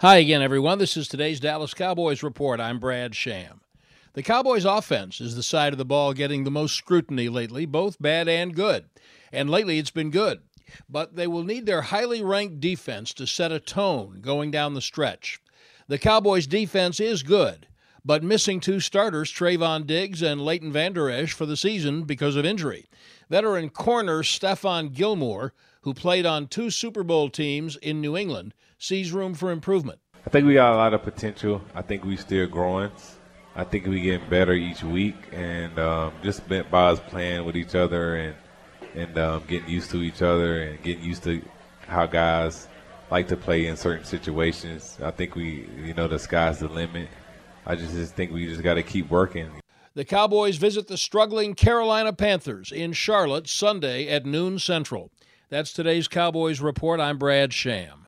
Hi again, everyone. This is today's Dallas Cowboys Report. I'm Brad Sham. The Cowboys' offense is the side of the ball getting the most scrutiny lately, both bad and good. And lately it's been good. But they will need their highly ranked defense to set a tone going down the stretch. The Cowboys' defense is good, but missing two starters, Trevon Diggs and Leighton Vander Esch, for the season because of injury. Veteran corner Stephon Gilmore, who played on two Super Bowl teams in New England, sees room for improvement. I think we got a lot of potential. I think we still growing. I think we getting better each week, and um, just by us playing with each other and and um, getting used to each other and getting used to how guys like to play in certain situations. I think we, you know, the sky's the limit. I just, just think we just got to keep working. The Cowboys visit the struggling Carolina Panthers in Charlotte Sunday at noon Central. That's today's Cowboys Report. I'm Brad Sham.